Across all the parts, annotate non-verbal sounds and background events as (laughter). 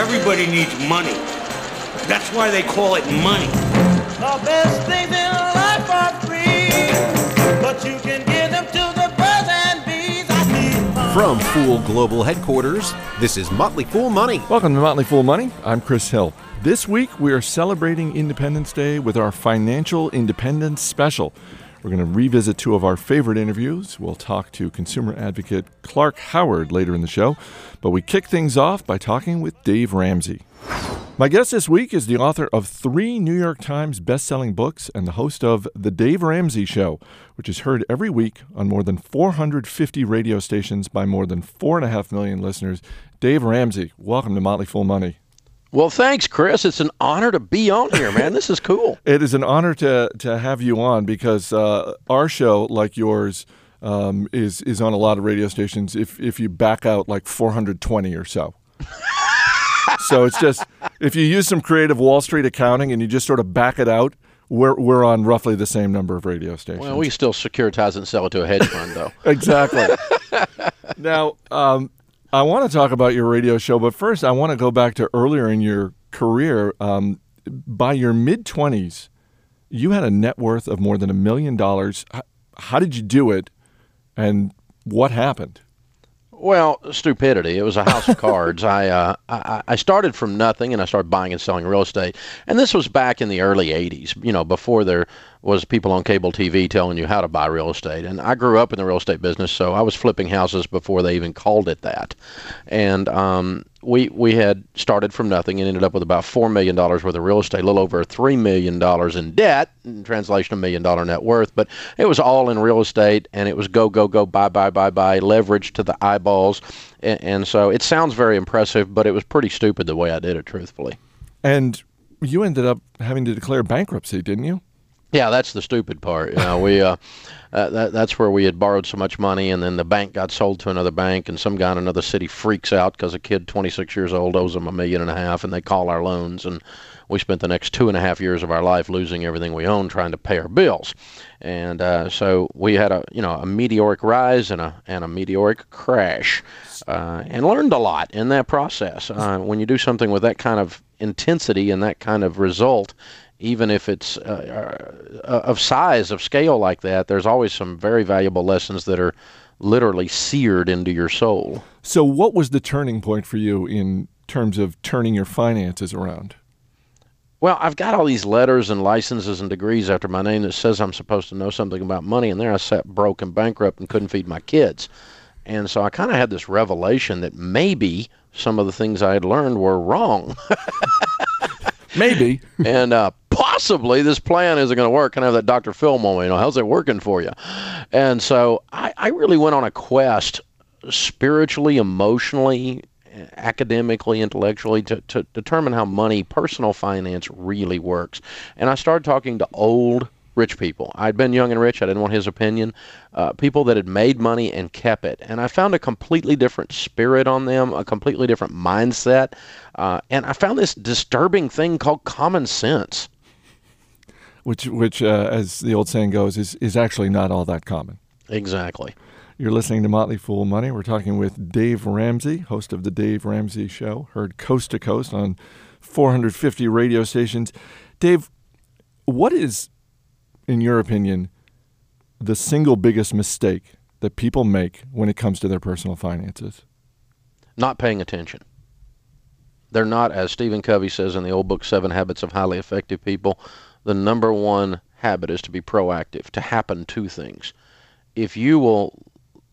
Everybody needs money. That's why they call it money. The best things in life are free, but you can give them to the birds and bees. I need. From Fool Global Headquarters, this is Motley Fool Money. Welcome to Motley Fool Money. I'm Chris Hill. This week we are celebrating Independence Day with our Financial Independence Special. We're going to revisit two of our favorite interviews. We'll talk to consumer advocate Clark Howard later in the show, but we kick things off by talking with Dave Ramsey. My guest this week is the author of three New York Times best-selling books and the host of The Dave Ramsey Show, which is heard every week on more than 450 radio stations by more than 4.5 million listeners. Dave Ramsey, welcome to Motley Fool Money. Well, thanks, Chris. It's an honor to be on here, man. This is cool. (laughs) It is an honor to to have you on because uh, our show, like yours, um, is is on a lot of radio stations. If if you back out like 420 or so. so it's just if you use some creative Wall Street accounting and you just sort of back it out, we're we're on roughly the same number of radio stations. Well, we still securitize and sell it to a hedge fund, though. (laughs) exactly. (laughs) now, um, I want to talk about your radio show, but first, I want to go back to earlier in your career. Um, by your mid 20s, you had a net worth of more than a million dollars. How did you do it, and what happened? Well, stupidity. It was a house of (laughs) cards. I, uh, I I started from nothing, and I started buying and selling real estate. And this was back in the early '80s. You know, before there was people on cable TV telling you how to buy real estate. And I grew up in the real estate business, so I was flipping houses before they even called it that. And um, we we had started from nothing and ended up with about four million dollars worth of real estate, a little over three million dollars in debt, in translation a million dollar net worth. But it was all in real estate, and it was go go go buy buy buy buy, leverage to the eyeballs. And, and so it sounds very impressive, but it was pretty stupid the way I did it, truthfully. And you ended up having to declare bankruptcy, didn't you? Yeah, that's the stupid part. You know, we uh, (laughs) uh, that, that's where we had borrowed so much money, and then the bank got sold to another bank, and some guy in another city freaks out because a kid 26 years old owes them a million and a half, and they call our loans, and we spent the next two and a half years of our life losing everything we owned trying to pay our bills, and uh, so we had a you know a meteoric rise and a and a meteoric crash, uh, and learned a lot in that process. Uh, when you do something with that kind of intensity and that kind of result, even if it's uh, uh, of size, of scale like that, there's always some very valuable lessons that are literally seared into your soul. So, what was the turning point for you in terms of turning your finances around? Well, I've got all these letters and licenses and degrees after my name that says I'm supposed to know something about money, and there I sat broke and bankrupt and couldn't feed my kids. And so I kind of had this revelation that maybe some of the things I had learned were wrong. (laughs) Maybe. (laughs) and uh, possibly this plan isn't going to work. Kind of that Dr. Phil moment, you know, how's it working for you? And so I, I really went on a quest spiritually, emotionally, academically, intellectually to, to determine how money, personal finance really works. And I started talking to old rich people. I'd been young and rich. I didn't want his opinion. Uh, people that had made money and kept it. And I found a completely different spirit on them, a completely different mindset. Uh, and I found this disturbing thing called common sense. Which, which uh, as the old saying goes, is, is actually not all that common. Exactly. You're listening to Motley Fool Money. We're talking with Dave Ramsey, host of The Dave Ramsey Show, heard coast to coast on 450 radio stations. Dave, what is in your opinion, the single biggest mistake that people make when it comes to their personal finances? Not paying attention. They're not, as Stephen Covey says in the old book, Seven Habits of Highly Effective People, the number one habit is to be proactive, to happen to things. If you will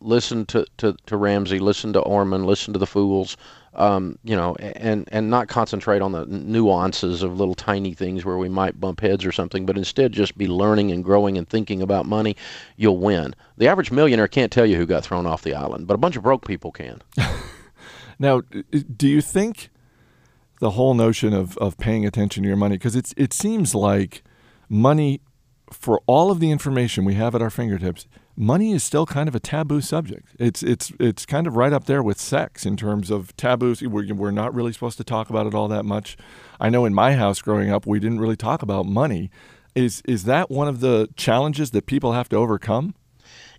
listen to, to, to Ramsey, listen to Orman, listen to the Fools, um, you know, and and not concentrate on the nuances of little tiny things where we might bump heads or something, but instead just be learning and growing and thinking about money, you'll win. The average millionaire can't tell you who got thrown off the island, but a bunch of broke people can. (laughs) now, do you think the whole notion of, of paying attention to your money, because it's it seems like money, for all of the information we have at our fingertips, money is still kind of a taboo subject. It's it's it's kind of right up there with sex in terms of taboos. We're, we're not really supposed to talk about it all that much. I know in my house growing up, we didn't really talk about money. Is is that one of the challenges that people have to overcome?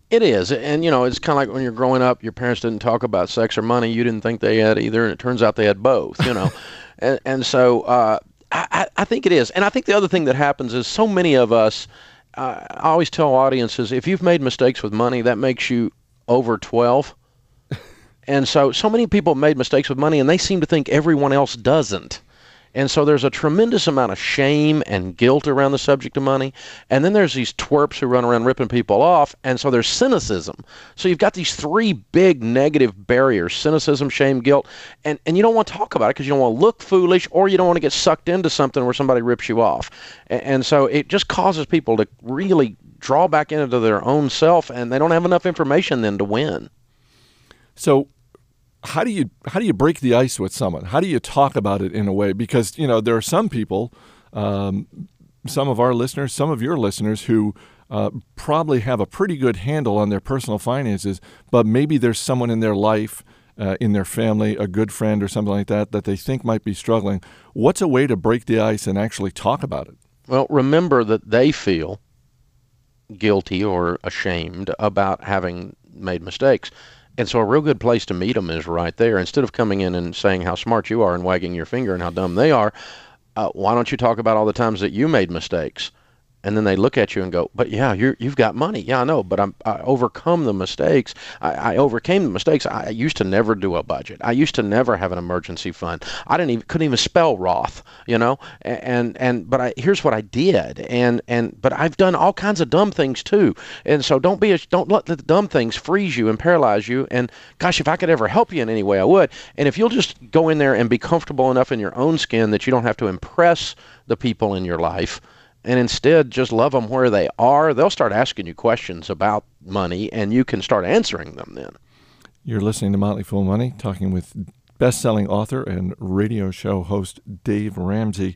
It is, and you know, it's kind of like when you're growing up, your parents didn't talk about sex or money. You didn't think they had either, and it turns out they had both. You know, (laughs) and and so uh, I, I think it is, and I think the other thing that happens is so many of us. I always tell audiences if you've made mistakes with money, that makes you over twelve. (laughs) and so, so many people made mistakes with money, and they seem to think everyone else doesn't. And so there's a tremendous amount of shame and guilt around the subject of money. And then there's these twerps who run around ripping people off. And so there's cynicism. So you've got these three big negative barriers cynicism, shame, guilt. And, and you don't want to talk about it because you don't want to look foolish or you don't want to get sucked into something where somebody rips you off. And, and so it just causes people to really draw back into their own self and they don't have enough information then to win. So how do you how do you break the ice with someone? How do you talk about it in a way? Because you know there are some people, um, some of our listeners, some of your listeners who uh, probably have a pretty good handle on their personal finances, but maybe there's someone in their life. Uh, in their family, a good friend or something like that, that they think might be struggling. What's a way to break the ice and actually talk about it? Well, remember that they feel guilty or ashamed about having made mistakes. And so a real good place to meet them is right there. Instead of coming in and saying how smart you are and wagging your finger and how dumb they are, uh, why don't you talk about all the times that you made mistakes? And then they look at you and go, "But yeah, you you've got money. Yeah, I know, but I'm, I overcome the mistakes. I, I overcame the mistakes. I used to never do a budget. I used to never have an emergency fund. I didn't even couldn't even spell Roth, you know. And and but I here's what I did. And and but I've done all kinds of dumb things too. And so don't be a, don't let the dumb things freeze you and paralyze you. And gosh, if I could ever help you in any way, I would. And if you'll just go in there and be comfortable enough in your own skin that you don't have to impress the people in your life and instead just love them where they are, they'll start asking you questions about money and you can start answering them then. You're listening to Motley Fool Money, talking with best selling author and radio show host Dave Ramsey.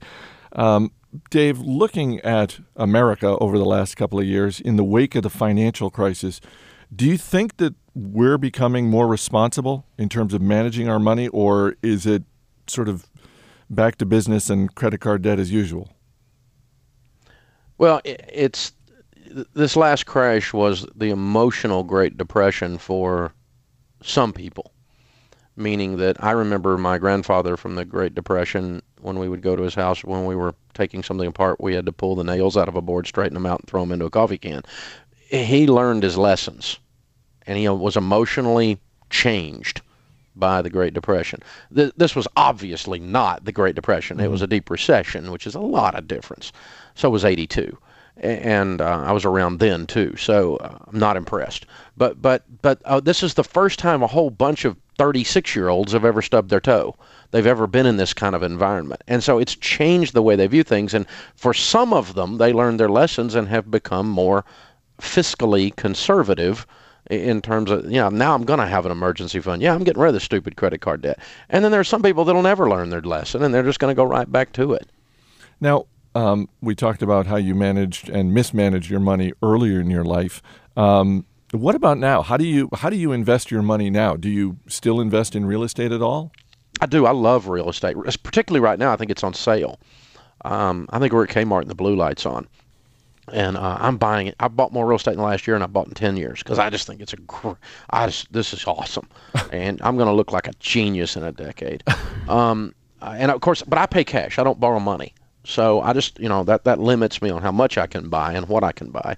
Um, Dave, looking at America over the last couple of years in the wake of the financial crisis, do you think that we're becoming more responsible in terms of managing our money, or is it sort of back to business and credit card debt as usual? Well, it's this last crash was the emotional Great Depression for some people, meaning that I remember my grandfather from the Great Depression when we would go to his house when we were taking something apart, we had to pull the nails out of a board, straighten them out, and throw them into a coffee can. He learned his lessons, and he was emotionally changed by the Great Depression. This was obviously not the Great Depression. It mm-hmm. was a deep recession, which is a lot of difference. So was 82 and uh, I was around then too, so uh, I'm not impressed. But but but uh, this is the first time a whole bunch of 36 year olds have ever stubbed their toe. They've ever been in this kind of environment, and so it's changed the way they view things. And for some of them, they learned their lessons and have become more fiscally conservative in terms of you know now I'm going to have an emergency fund. Yeah, I'm getting rid of the stupid credit card debt. And then there's some people that'll never learn their lesson, and they're just going to go right back to it. Now, um, we talked about how you managed and mismanaged your money earlier in your life. Um, what about now? How do you how do you invest your money now? Do you still invest in real estate at all? I do. I love real estate, particularly right now. I think it's on sale. Um, I think we're at Kmart and the blue lights on, and uh, I'm buying it. I bought more real estate in the last year, and I bought in ten years because I just think it's a. Gr- I just this is awesome, (laughs) and I'm going to look like a genius in a decade. Um, and of course, but I pay cash. I don't borrow money. So I just, you know, that, that limits me on how much I can buy and what I can buy.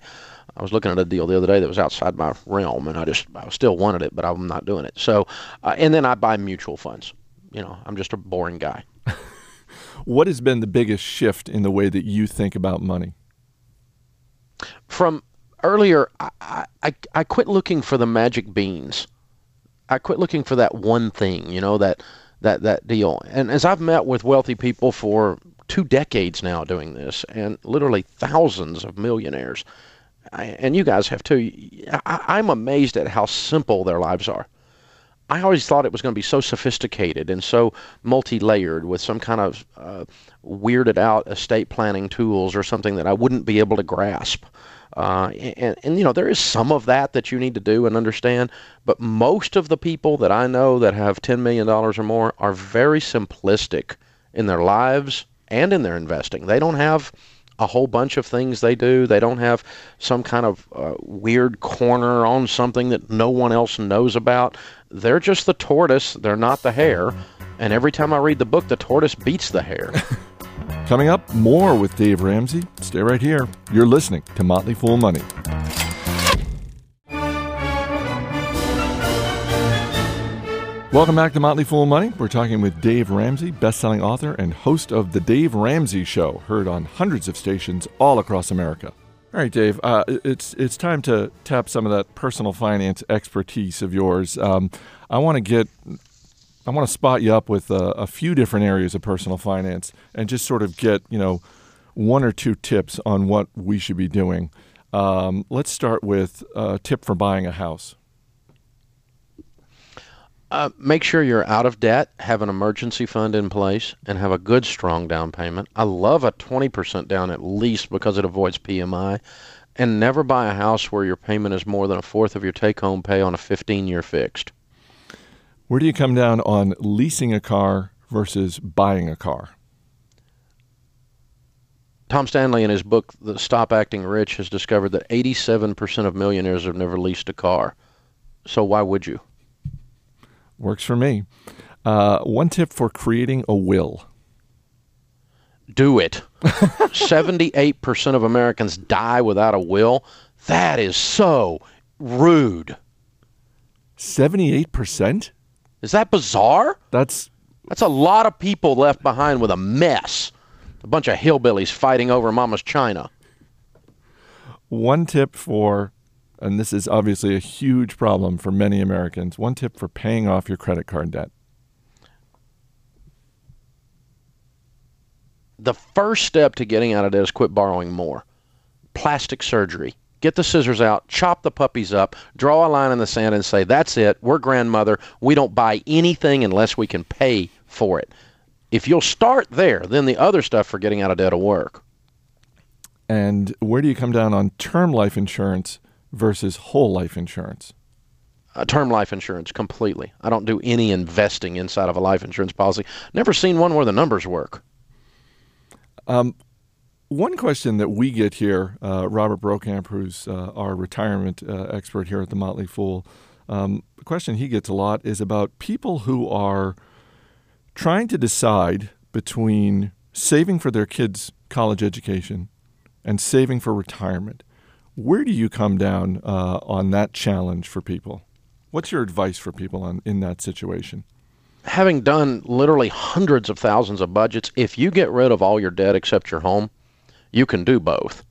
I was looking at a deal the other day that was outside my realm, and I just, I still wanted it, but I'm not doing it. So, uh, and then I buy mutual funds. You know, I'm just a boring guy. (laughs) what has been the biggest shift in the way that you think about money? From earlier, I, I, I quit looking for the magic beans. I quit looking for that one thing, you know, that that that deal. And as I've met with wealthy people for two decades now doing this, and literally thousands of millionaires. I, and you guys have too. I, I'm amazed at how simple their lives are. I always thought it was going to be so sophisticated and so multi-layered with some kind of uh, weirded out estate planning tools or something that I wouldn't be able to grasp. Uh, and, and, you know, there is some of that that you need to do and understand, but most of the people that I know that have $10 million or more are very simplistic in their lives and in their investing. They don't have a whole bunch of things they do. They don't have some kind of uh, weird corner on something that no one else knows about. They're just the tortoise. They're not the hare. And every time I read the book, the tortoise beats the hare. (laughs) Coming up, more with Dave Ramsey. Stay right here. You're listening to Motley Fool Money. Welcome back to Motley Fool Money. We're talking with Dave Ramsey, best-selling author and host of the Dave Ramsey Show, heard on hundreds of stations all across America. All right, Dave. Uh, it's it's time to tap some of that personal finance expertise of yours. Um, I want to get, I want to spot you up with a, a few different areas of personal finance, and just sort of get you know one or two tips on what we should be doing. Um, let's start with a tip for buying a house. Uh, make sure you're out of debt, have an emergency fund in place, and have a good, strong down payment. I love a 20% down at least because it avoids PMI. And never buy a house where your payment is more than a fourth of your take home pay on a 15 year fixed. Where do you come down on leasing a car versus buying a car? Tom Stanley, in his book, The Stop Acting Rich, has discovered that 87% of millionaires have never leased a car. So why would you? Works for me. Uh, one tip for creating a will. Do it. (laughs) 78% of Americans die without a will. That is so rude. 78%? Is that bizarre? That's That's a lot of people left behind with a mess. A bunch of hillbillies fighting over mama's china. one tip for, and this is obviously a huge problem for many Americans, one tip for paying off your credit card debt. The first step to getting out of debt is quit borrowing more. Plastic surgery. Get the scissors out, chop the puppies up, draw a line in the sand, and say, That's it. We're grandmother. We don't buy anything unless we can pay for it. If you'll start there, then the other stuff for getting out of debt will work. And where do you come down on term life insurance versus whole life insurance? uh, term life insurance completely. I don't do any investing inside of a life insurance policy. Never seen one where the numbers work. One question that we get here, uh, Robert Brokamp, who's uh, our retirement uh, expert here at the Motley Fool, um, the question he gets a lot is about people who are trying to decide between saving for their kids' college education and saving for retirement. Where do you come down uh, on that challenge for people? What's your advice for people on, in that situation? Having done literally hundreds of thousands of budgets, if you get rid of all your debt except your home, you can do both.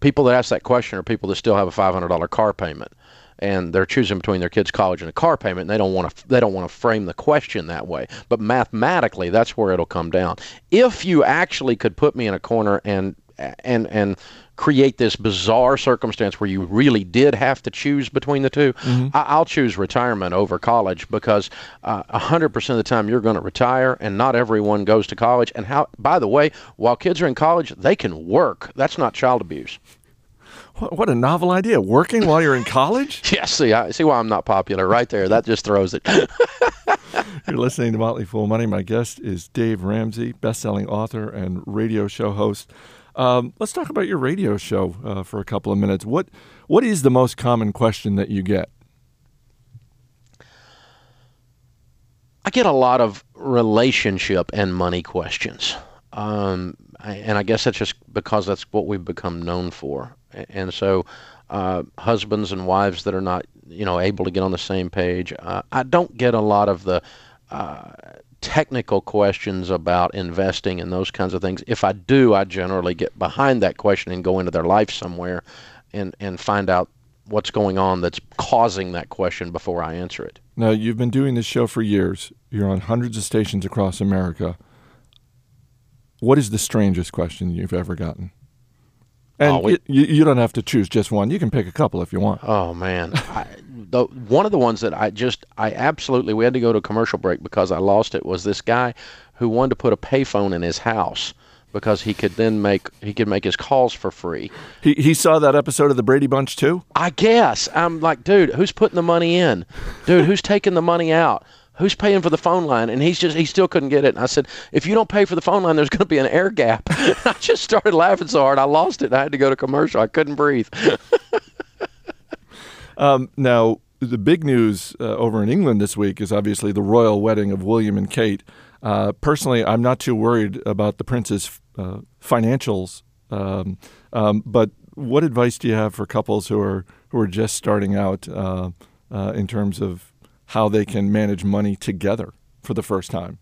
People that ask that question are people that still have a $500 car payment and they're choosing between their kids' college and a car payment. And they don't want to. They don't want to frame the question that way. But mathematically, that's where it'll come down. If you actually could put me in a corner and and and create this bizarre circumstance where you really did have to choose between the 2 I, I'll choose retirement over college because uh, hundred percent of the time you're going to retire, and not everyone goes to college. And how? By the way, while kids are in college, they can work. That's not child abuse. What, what a novel idea! Working while you're in college? (laughs) yes, see, I see why I'm not popular right there. That just throws it. (laughs) You're listening to Motley Fool Money. My guest is Dave Ramsey, best-selling author and radio show host. Um, let's talk about your radio show uh, for a couple of minutes. What What is the most common question that you get? I get a lot of relationship and money questions. Um, I, and I guess that's just because that's what we've become known for. And so, uh, husbands and wives that are not, you know, able to get on the same page. Uh, I don't get a lot of the uh, technical questions about investing and those kinds of things. If I do, I generally get behind that question and go into their life somewhere, and and find out what's going on that's causing that question before I answer it. Now, you've been doing this show for years. You're on hundreds of stations across America. What is the strangest question you've ever gotten? And Oh, we- you, you don't have to choose just one. You can pick a couple if you want. Oh man, I, the one of the ones that I just I absolutely we had to go to a commercial break because I lost it was this guy who wanted to put a payphone in his house because he could then make he could make his calls for free. He, he saw that episode of the Brady Bunch too. I guess I'm like, dude, who's putting the money in? Dude, who's taking the money out? Who's paying for the phone line? And he's just, he still couldn't get it. And I said, if you don't pay for the phone line, there's going to be an air gap. (laughs) I just started laughing so hard, I lost it. I had to go to commercial. I couldn't breathe. (laughs) um, now, the big news uh, over in England this week is obviously the royal wedding of William and Kate. Uh, personally, I'm not too worried about the prince's uh, financials, um, um, but what advice do you have for couples who are who are just starting out uh, uh, in terms of how they can manage money together for the first time?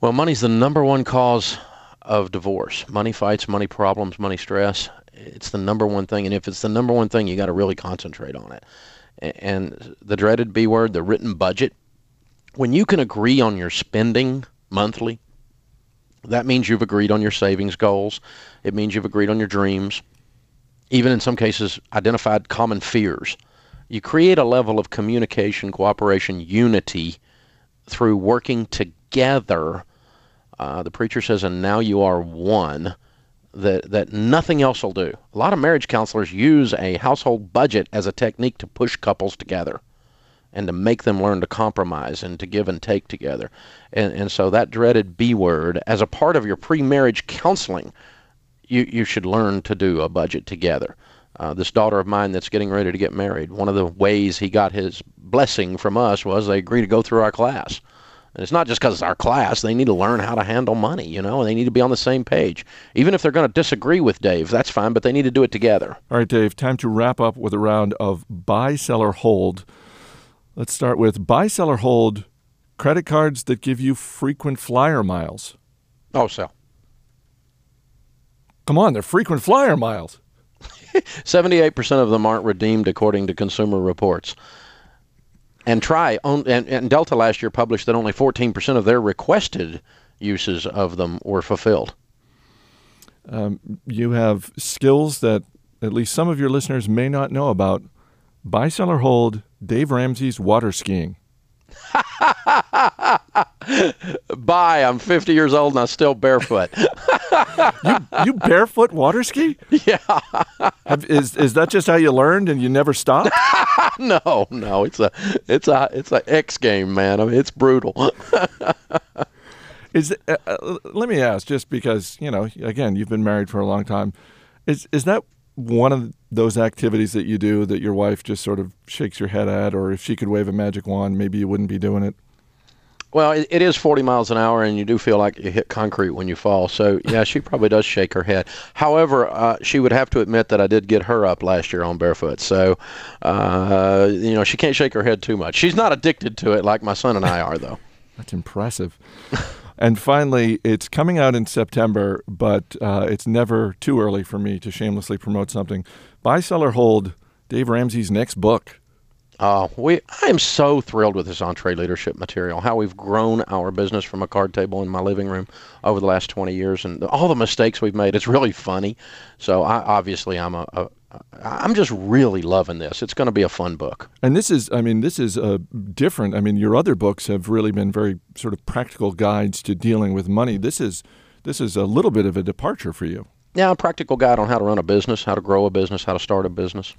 Well, money's the number one cause of divorce. Money fights, money problems, money stress. It's the number one thing, and if it's the number one thing, you got to really concentrate on it. And the dreaded B word, the written budget. When you can agree on your spending monthly, that means you've agreed on your savings goals. It means you've agreed on your dreams even in some cases, identified common fears. You create a level of communication, cooperation, unity through working together. Uh, the preacher says, and now you are one, that, that nothing else will do. A lot of marriage counselors use a household budget as a technique to push couples together and to make them learn to compromise and to give and take together. And, and so that dreaded B word, as a part of your pre marriage counseling, you, you should learn to do a budget together. Uh, this daughter of mine that's getting ready to get married, one of the ways he got his blessing from us was they agreed to go through our class. And it's not just because it's our class. They need to learn how to handle money, you know, and they need to be on the same page. Even if they're going to disagree with Dave, that's fine, but they need to do it together. All right, Dave, time to wrap up with a round of buy, seller, hold. Let's start with buy, seller, hold credit cards that give you frequent flyer miles. Oh, sell. Come on, they're frequent flyer miles. (laughs) 78% of them aren't redeemed according to consumer reports. And try and, and Delta last year published that only 14% of their requested uses of them were fulfilled. Um, you have skills that at least some of your listeners may not know about. Buy, seller, hold Dave Ramsey's water skiing. (laughs) Bye. I'm 50 years old and I'm still barefoot. you, you barefoot water ski? (laughs) Yeah. Have, is is that just how you learned and you never stopped? (laughs) no, no. It's a it's a it's a X game, man. I mean, it's brutal. is uh, uh, let me ask, just because you know, again, you've been married for a long time. Is is that one of those activities that you do that your wife just sort of shakes your head at, or if she could wave a magic wand, maybe you wouldn't be doing it? Well, it, it is 40 miles an hour, and you do feel like you hit concrete when you fall. So, (laughs) yeah, she probably does shake her head. However, uh, she would have to admit that I did get her up last year on barefoot. So, uh, you know, she can't shake her head too much. She's not addicted to it like my son and I are, though. (laughs) That's impressive. and finally, it's coming out in September, but uh, it's never too early for me to shamelessly promote something. Buy, sell, or hold Dave Ramsey's next book. Uh, we, I am so thrilled with this EntreLeadership material. How we've grown our business from a card table in my living room over the last 20 years, and all the mistakes we've made. It's really funny. So I, obviously, I'm a, a I'm just really loving this. It's going to be a fun book. And this is, I mean, this is a different. I mean, your other books have really been very sort of practical guides to dealing with money. This is, this is a little bit of a departure for you. Yeah, a practical guide on how to run a business, how to grow a business, how to start a business.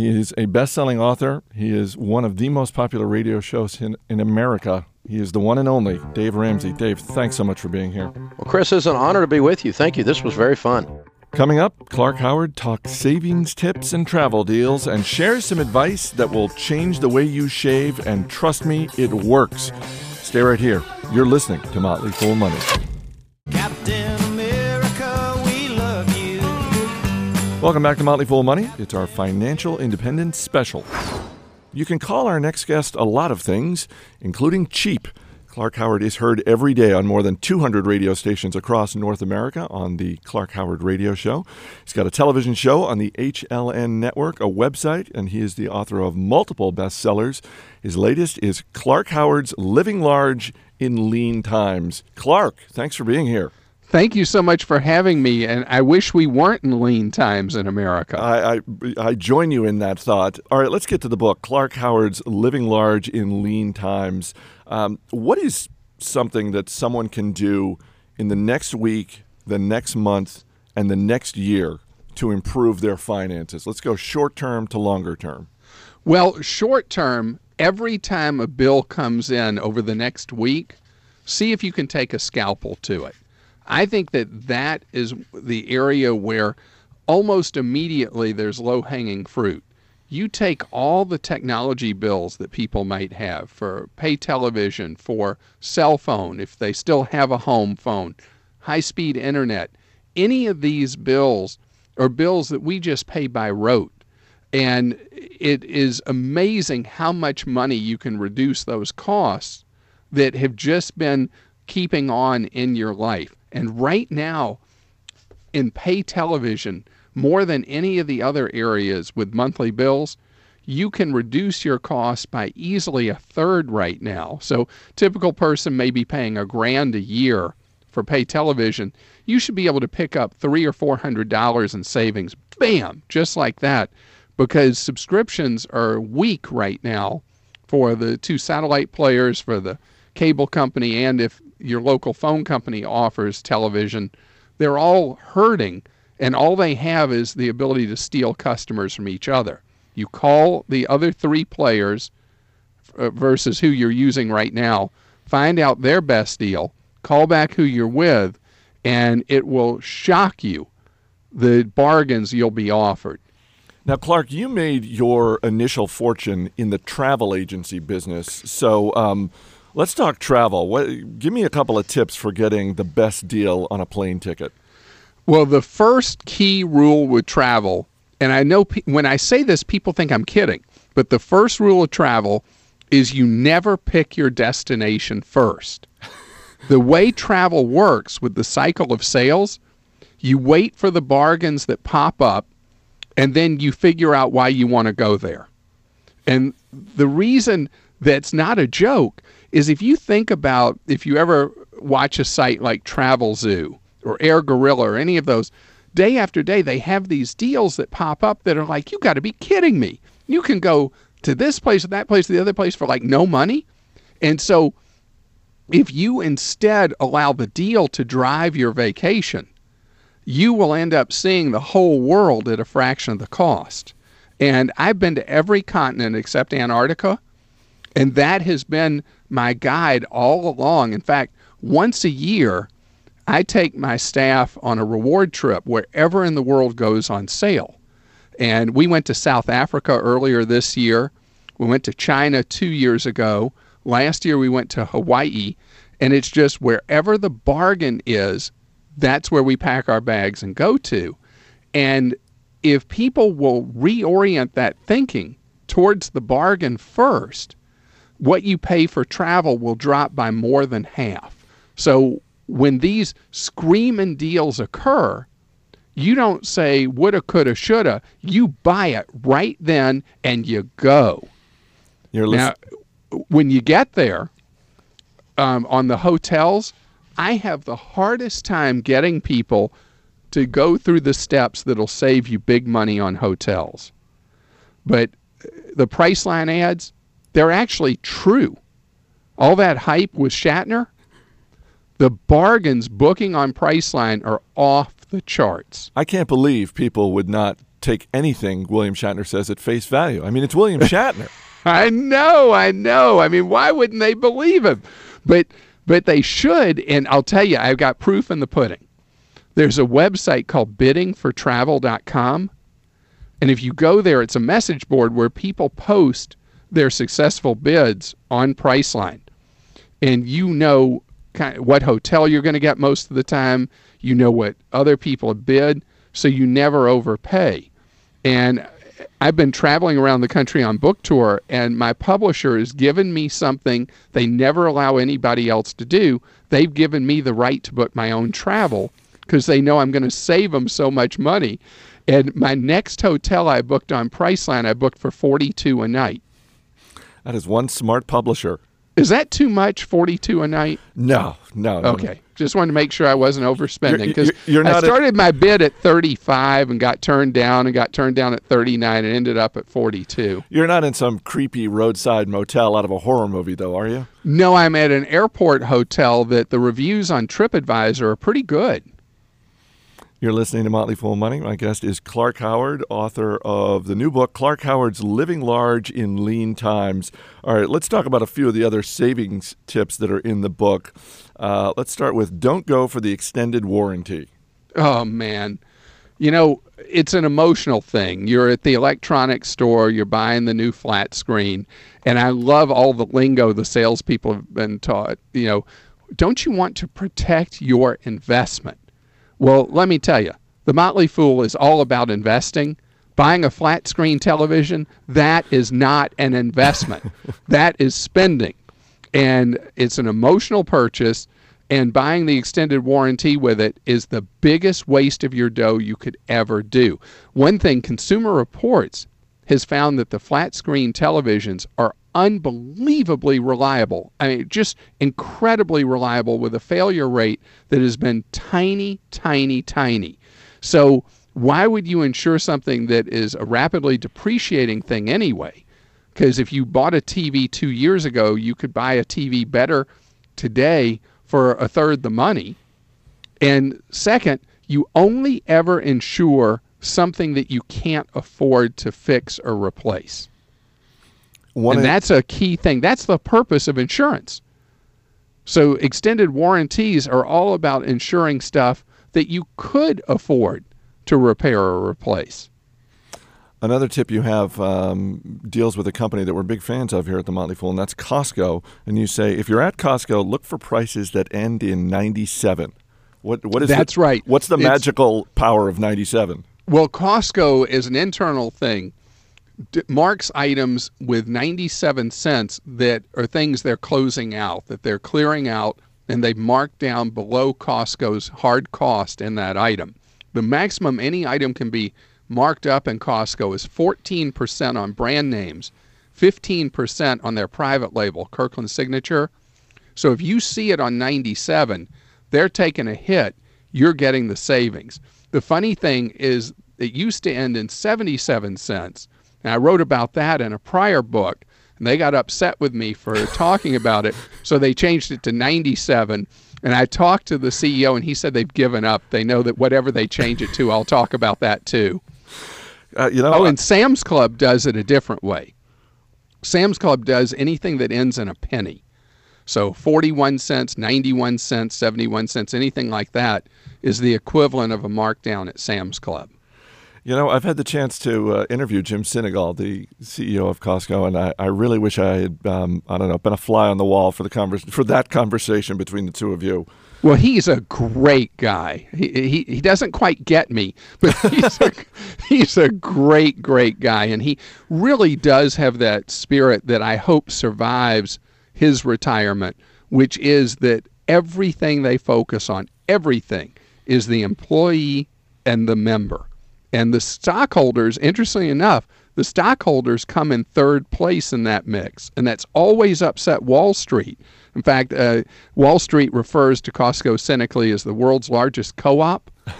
He is a best selling author. He is one of the most popular radio shows in, in America. He is the one and only Dave Ramsey. Dave, thanks so much for being here. Well, Chris, it's an honor to be with you. Thank you. This was very fun. Coming up, Clark Howard talks savings tips and travel deals and shares some advice that will change the way you shave. And trust me, it works. Stay right here. You're listening to Motley Fool Money. Captain Welcome back to Motley Fool Money. It's our financial independence special. You can call our next guest a lot of things, including cheap. Clark Howard is heard every day on more than 200 radio stations across North America on the Clark Howard Radio Show. He's got a television show on the HLN network, a website, and he is the author of multiple bestsellers. His latest is Clark Howard's Living Large in Lean Times. Clark, thanks for being here. Thank you so much for having me, and I wish we weren't in lean times in America. I, I, I join you in that thought. All right, let's get to the book, Clark Howard's Living Large in Lean Times. Um, what is something that someone can do in the next week, the next month, and the next year to improve their finances? Let's go short term to longer term. Well, short term, every time a bill comes in over the next week, see if you can take a scalpel to it. I think that that is the area where almost immediately there's low hanging fruit. You take all the technology bills that people might have for pay television, for cell phone, if they still have a home phone, high speed internet, any of these bills are bills that we just pay by rote. And it is amazing how much money you can reduce those costs that have just been keeping on in your life. And right now, in pay television, more than any of the other areas with monthly bills, you can reduce your costs by easily a third right now. So, typical person may be paying a grand a year for pay television. You should be able to pick up three or four hundred dollars in savings, bam, just like that, because subscriptions are weak right now for the two satellite players, for the cable company, and if your local phone company offers television, they're all hurting, and all they have is the ability to steal customers from each other. You call the other three players uh, versus who you're using right now, find out their best deal, call back who you're with, and it will shock you the bargains you'll be offered. Now, Clark, you made your initial fortune in the travel agency business. So um, let's talk travel. What, give me a couple of tips for getting the best deal on a plane ticket. Well, the first key rule with travel, and I know pe- when I say this, people think I'm kidding, but the first rule of travel is you never pick your destination first. the way travel works with the cycle of sales, you wait for the bargains that pop up and then you figure out why you want to go there. And the reason that's not a joke is if you think about if you ever watch a site like Travel Zoo or Air Gorilla or any of those, day after day they have these deals that pop up that are like, you got to be kidding me. You can go to this place or that place or the other place for like no money. And so if you instead allow the deal to drive your vacation, you will end up seeing the whole world at a fraction of the cost. And I've been to every continent except Antarctica, and that has been my guide all along. In fact, once a year, I take my staff on a reward trip wherever in the world goes on sale. And we went to South Africa earlier this year. We went to China two years ago. Last year we went to Hawaii. And it's just wherever the bargain is, that's where we pack our bags and go to. And if people will reorient that thinking towards the bargain first, what you pay for travel will drop by more than half. So when these screaming deals occur, you don't say woulda, coulda, shoulda. You buy it right then and you go. You're Now, when you get there um, on the hotels, I have the hardest time getting people to go through the steps that'll save you big money on hotels. But uh, the Priceline ads, they're actually true. All that hype with Shatner, the bargains booking on Priceline are off the charts. I can't believe people would not take anything William Shatner says at face value. I mean, it's William (laughs) Shatner. I know, I know. I mean, why wouldn't they believe him? But but they should, and I'll tell you, I've got proof in the pudding. There's a website called biddingfortravel.com. And if you go there, it's a message board where people post their successful bids on Priceline. And you know kind of what hotel you're going to get most of the time. You know what other people have bid, so you never overpay. And I've been traveling around the country on book tour, and my publisher has given me something they never allow anybody else to do. They've given me the right to book my own travel because they know I'm going to save them so much money. And my next hotel I booked on Priceline, I booked for 42 a night. That is one smart publisher. Is that too much, 42 a night? No, no. no, no. Okay. Just wanted to make sure I wasn't overspending because I not a- started my bid at 35 and got turned down and got turned down at 39 and ended up at 42. You're not in some creepy roadside motel out of a horror movie, though, are you? No, I'm at an airport hotel that the reviews on TripAdvisor are pretty good. You're listening to Motley Fool Money. My guest is Clark Howard, author of the new book, Clark Howard's Living Large in Lean Times. All right, let's talk about a few of the other savings tips that are in the book. Uh, let's start with don't go for the extended warranty. Oh, man. You know, it's an emotional thing. You're at the electronics store, you're buying the new flat screen, and I love all the lingo the salespeople have been taught. You know, don't you want to protect your investment? Well, let me tell you, the Motley Fool is all about investing. Buying a flat screen television, that is not an investment. (laughs) that is spending. And it's an emotional purchase. And buying the extended warranty with it is the biggest waste of your dough you could ever do. One thing Consumer Reports has found that the flat screen televisions are unbelievably reliable. I mean, just incredibly reliable with a failure rate that has been tiny, tiny, tiny. So, why would you insure something that is a rapidly depreciating thing anyway? Because if you bought a TV two years ago, you could buy a TV better today for a third the money. And second, you only ever insure something that you can't afford to fix or replace. One and that's a key thing. That's the purpose of insurance. So extended warranties are all about insuring stuff that you could afford to repair or replace. Another tip you have um, deals with a company that we're big fans of here at the Motley Fool, and that's Costco. And you say if you're at Costco, look for prices that end in 97. What what is That's the- right. What's the It's- magical power of 97? Well, Costco is an internal thing. Marks items with 97 cents that are things they're closing out, that they're clearing out, and they've marked down below Costco's hard cost in that item. The maximum any item can be marked up in Costco is 14% on brand names, 15% on their private label, Kirkland Signature. So if you see it on 97, they're taking a hit, you're getting the savings. The funny thing is, it used to end in 77 cents. And I wrote about that in a prior book, and they got upset with me for talking about it. So they changed it to 97. And I talked to the CEO, and he said they've given up. They know that whatever they change it to, I'll talk about that too. Uh, you know, Oh, and Sam's Club does it a different way. Sam's Club does anything that ends in a penny. So 41 cents, 91 cents, 71 cents, anything like that is the equivalent of a markdown at Sam's Club. You know, I've had the chance to uh, interview Jim Sinegal, the CEO of Costco, and I, I really wish I had, um, I don't know, been a fly on the wall for the convers- for that conversation between the two of you. Well, he's a great guy. He, he, he doesn't quite get me, but (laughs) he's a, he's a great, great guy. And he really does have that spirit that I hope survives his retirement, which is that everything they focus on, everything, is the employee and the member. And the stockholders, interestingly enough, the stockholders come in third place in that mix. And that's always upset Wall Street. In fact, uh, Wall Street refers to Costco cynically as the world's largest co op. (laughs)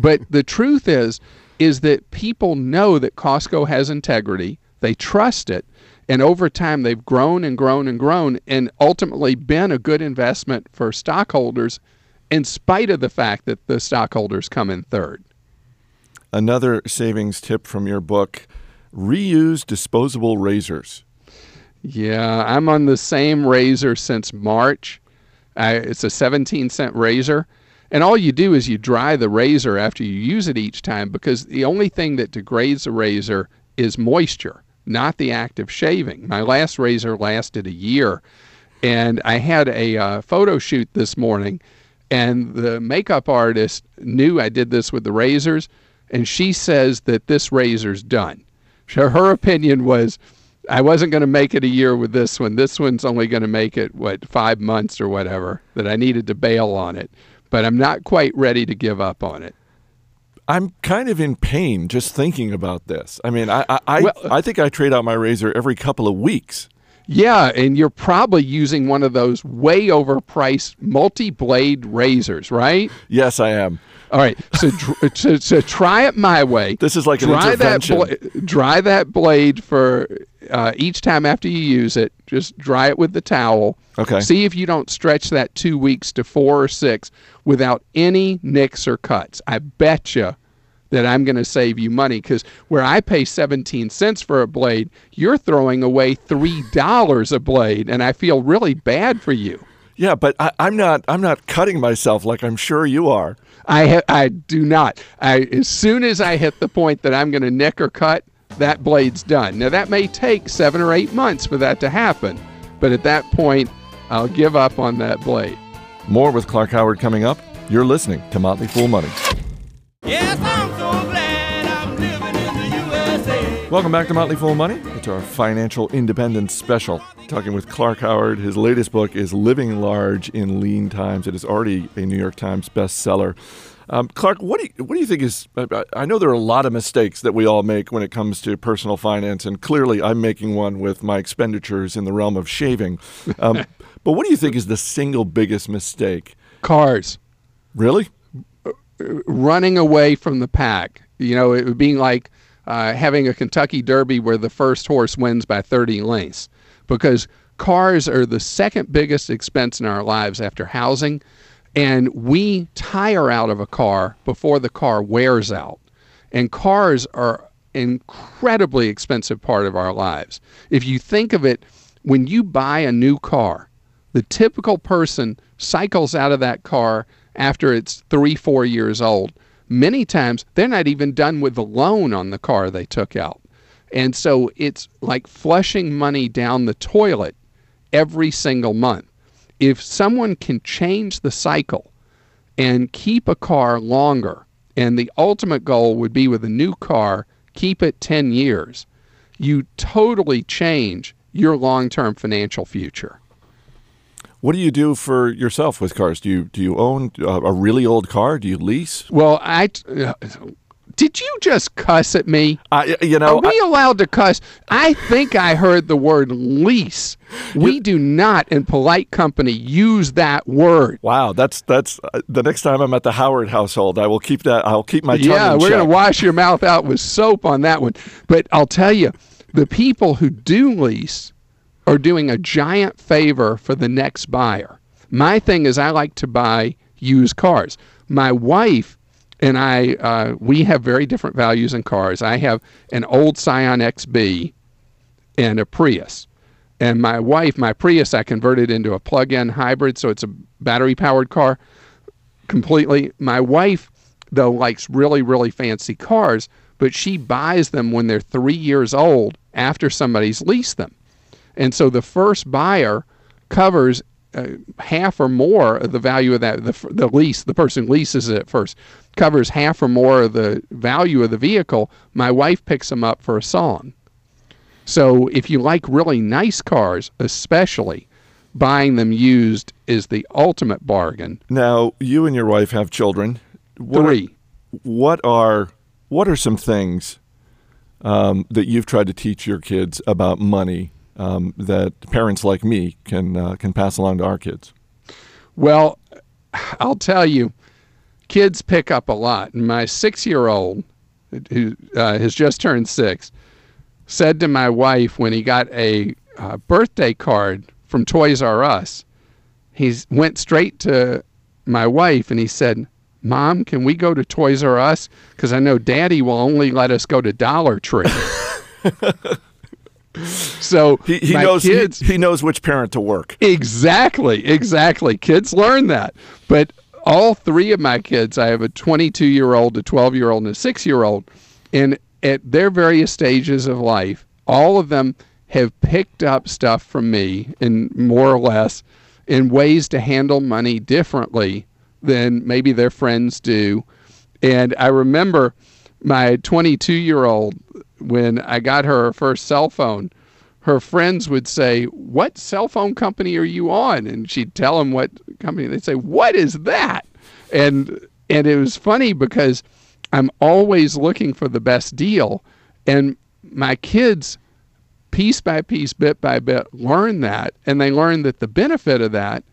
But the truth is, is that people know that Costco has integrity. They trust it. And over time, they've grown and grown and grown and ultimately been a good investment for stockholders in spite of the fact that the stockholders come in third. Another savings tip from your book reuse disposable razors. Yeah, I'm on the same razor since March. I, it's a 17 cent razor. And all you do is you dry the razor after you use it each time because the only thing that degrades a razor is moisture, not the act of shaving. My last razor lasted a year. And I had a uh, photo shoot this morning, and the makeup artist knew I did this with the razors, and she says that this razor's done. So her opinion was I wasn't going to make it a year with this one. This one's only going to make it, what, five months or whatever, that I needed to bail on it. But I'm not quite ready to give up on it. I'm kind of in pain just thinking about this. I mean, I I, I, I think I trade out my razor every couple of weeks. Yeah, and you're probably using one of those way overpriced multi-blade razors, right? Yes, I am. All right, so dr- (laughs) so, so try it my way. This is like an dry that bla- dry that blade for uh, each time after you use it. Just dry it with the towel. Okay. See if you don't stretch that two weeks to four or six without any nicks or cuts. I bet you that I'm going to save you money because where I pay 17 cents for a blade, you're throwing away three dollars a blade, and I feel really bad for you. Yeah, but I, I'm not. I'm not cutting myself like I'm sure you are. I ha- I do not. I as soon as I hit the point that I'm going to nick or cut, that blade's done. Now that may take seven or eight months for that to happen, but at that point, I'll give up on that blade. More with Clark Howard coming up. You're listening to Motley Fool Money. Yes, I'm so glad I'm living in the USA. Welcome back to Motley Fool Money. It's our financial independence special. Talking with Clark Howard. His latest book is Living Large in Lean Times. It is already a New York Times bestseller. Um, Clark, what do you, what do you think is? I- I know there are a lot of mistakes that we all make when it comes to personal finance, and clearly I'm making one with my expenditures in the realm of shaving. Um, (laughs) but what do you think is the single biggest mistake? Cars Really? Running away from the pack. You know, it would be like uh, having a Kentucky Derby where the first horse wins by 30 lengths, because cars are the second biggest expense in our lives after housing, and we tire out of a car before the car wears out. And cars are incredibly expensive part of our lives. If you think of it, when you buy a new car, the typical person cycles out of that car after it's three, four years old. Many times they're not even done with the loan on the car they took out. And so it's like flushing money down the toilet every single month. If someone can change the cycle and keep a car longer, and the ultimate goal would be with a new car, keep it 10 years, you totally change your long term financial future. What do you do for yourself with cars? Do you do you own a, really old car? Do you lease? Well, I. Uh, did you just cuss at me? I, you Are know, we I- allowed to cuss? I think I heard the word lease. We do not, in polite company, use that word. wow, that's that's uh, the next time I'm at the Howard household, I will keep that. I'll keep my tongue Yeah, we're going to wash your mouth out with soap on that one. But I'll tell you, the people who do lease are doing a giant favor for the next buyer. My thing is, I like to buy used cars. My wife and I, uh, we have very different values in cars. I have an old Scion XB and a Prius. And my wife, my Prius, I converted into a plug in hybrid, so it's a battery powered car completely. My wife, though, likes really, really fancy cars, but she buys them when they're three years old after somebody's leased them. And so the first buyer covers uh, half or more of the value of that. The, the lease, the person who leases it at first, covers half or more of the value of the vehicle. My wife picks them up for a song. So if you like really nice cars, especially, buying them used is the ultimate bargain. now, you and your wife have children. What are- Three. what are what are some things um, that you've tried to teach your kids about money um, that parents like me can uh, can pass along to our kids? Well, I'll tell you, kids pick up a lot. And my six year old, who uh, has just turned six, said to my wife when he got a uh, birthday card from Toys R Us, he went straight to my wife and he said, Mom, can we go to Toys R Us? Because I know Daddy will only let us go to Dollar Tree. (laughs) so He, he knows he- kids, he, knows which parent to work. Exactly, exactly. Kids learn that. But all three of my kids, I have a 22 year old, a 12 year old, and a six year old, and at their various stages of life, all of them have picked up stuff from me, in more or less, in ways to handle money differently than maybe their friends do. And I remember my 22 year old, when I got her her first cell phone, her friends would say, What cell phone company are you on? And she'd tell them what company. They'd say, What is that? And and it was funny because I'm always looking for the best deal. And my kids piece by piece, bit by bit, learn that. And they learn that the benefit of that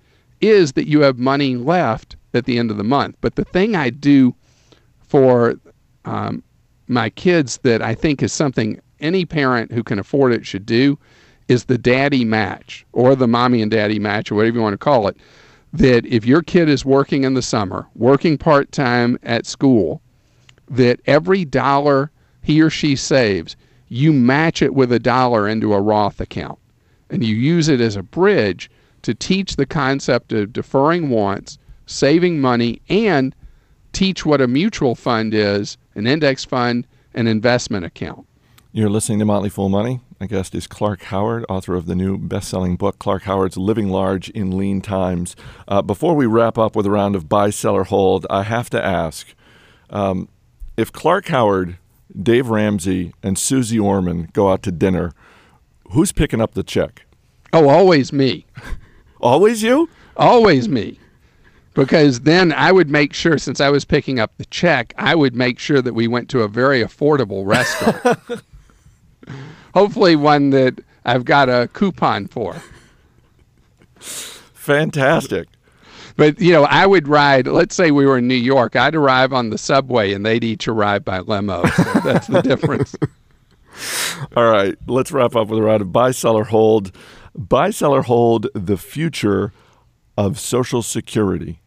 is that you have money left at the end of the month. But the thing I do for um, my kids that I think is something any parent who can afford it should do is the daddy match or the mommy and daddy match or whatever you want to call it. That if your kid is working in the summer, working part time at school, that every dollar he or she saves, you match it with a dollar into a Roth account. And you use it as a bridge to teach the concept of deferring wants, saving money, and teach what a mutual fund is, an index fund, an investment account. You're listening to Motley Fool Money. My guest is Clark Howard, author of the new best selling book, Clark Howard's Living Large in Lean Times. Uh, before we wrap up with a round of buy, sell, or hold, I have to ask um, if Clark Howard, Dave Ramsey, and Suze Orman go out to dinner, who's picking up the check? Oh, always me. (laughs) Always you? Always me. Because then I would make sure, since I was picking up the check, I would make sure that we went to a very affordable restaurant. (laughs) Hopefully, one that I've got a coupon for. Fantastic. But, you know, I would ride, let's say we were in New York, I'd arrive on the subway and they'd each arrive by limo. So that's the difference. (laughs) All right, let's wrap up with a round of buy, sell, or hold. Buy, sell, or hold the future of Social Security.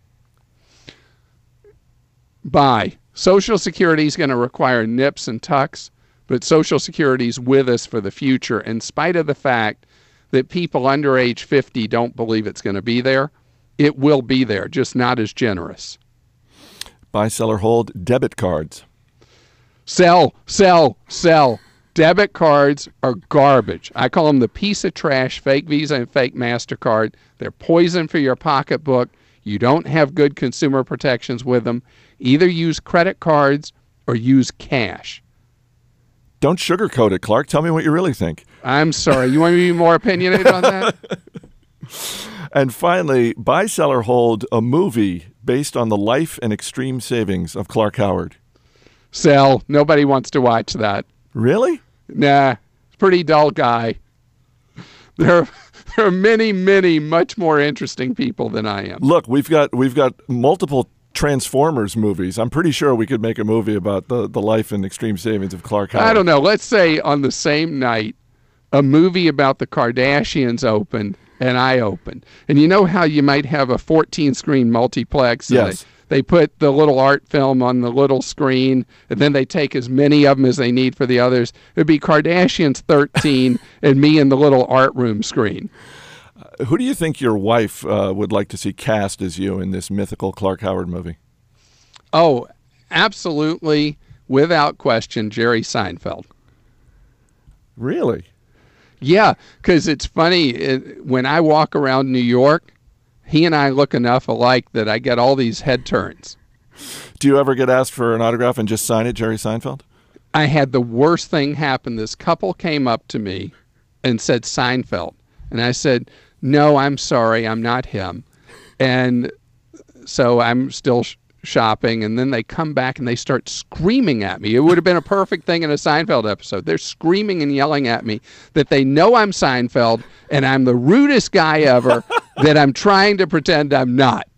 Buy. Social Security is going to require nips and tucks, but Social Security is with us for the future, in spite of the fact that people under age 50 don't believe it's going to be there. It will be there, just not as generous. Buy, sell, or hold debit cards. Sell, sell, sell. Debit cards are garbage. I call them the piece of trash, fake Visa and fake MasterCard. They're poison for your pocketbook. You don't have good consumer protections with them. Either use credit cards or use cash. Don't sugarcoat it, Clark. Tell me what you really think. I'm sorry. You want me to be more opinionated on that? (laughs) And finally, buy, sell, or hold a movie based on the life and extreme savings of Clark Howard. Sell. Nobody wants to watch that. Really? Nah, pretty dull guy. There, there are many, many much more interesting people than I am. Look, we've got we've got multiple Transformers movies. I'm pretty sure we could make a movie about the, the life and extreme savings of Clark Howard. I don't know. Let's say on the same night, a movie about the Kardashians opened and I opened. And you know how you might have a 14 screen multiplex? and Yes. They, they put the little art film on the little screen, and then they take as many of them as they need for the others. It'd be Kardashians 13 (laughs) and me in the little art room screen. Who do you think your wife uh, would like to see cast as you in this mythical Clark Howard movie? Oh, absolutely, without question, Jerry Seinfeld. Really? Yeah, because it's funny it, when I walk around New York, he and I look enough alike that I get all these head turns. Do you ever get asked for an autograph and just sign it, Jerry Seinfeld? I had the worst thing happen. This couple came up to me and said Seinfeld, and I said, "No, I'm sorry, I'm not him." And so I'm still sh- shopping, and then they come back and they start screaming at me. It would have been a perfect thing in a Seinfeld episode. They're screaming and yelling at me that they know I'm Seinfeld and I'm the rudest guy ever. That I'm trying to pretend I'm not.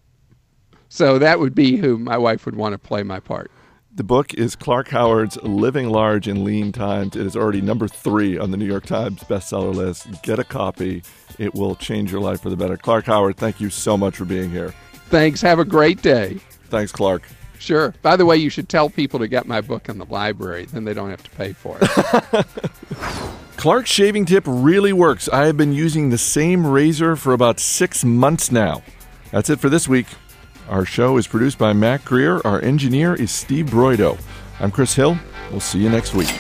So that would be who my wife would want to play my part. The book is Clark Howard's Living Large in Lean Times. It is already number three on the New York Times bestseller list. Get a copy. It will change your life for the better. Clark Howard, thank you so much for being here. Thanks. Have a great day. Thanks, Clark. Sure. By the way, you should tell people to get my book in the library. Then they don't have to pay for it. (laughs) Clark's shaving tip really works. I have been using the same razor for about six months now. That's it for this week. Our show is produced by Mac Greer. Our engineer is Steve Broido. I'm Chris Hill. We'll see you next week.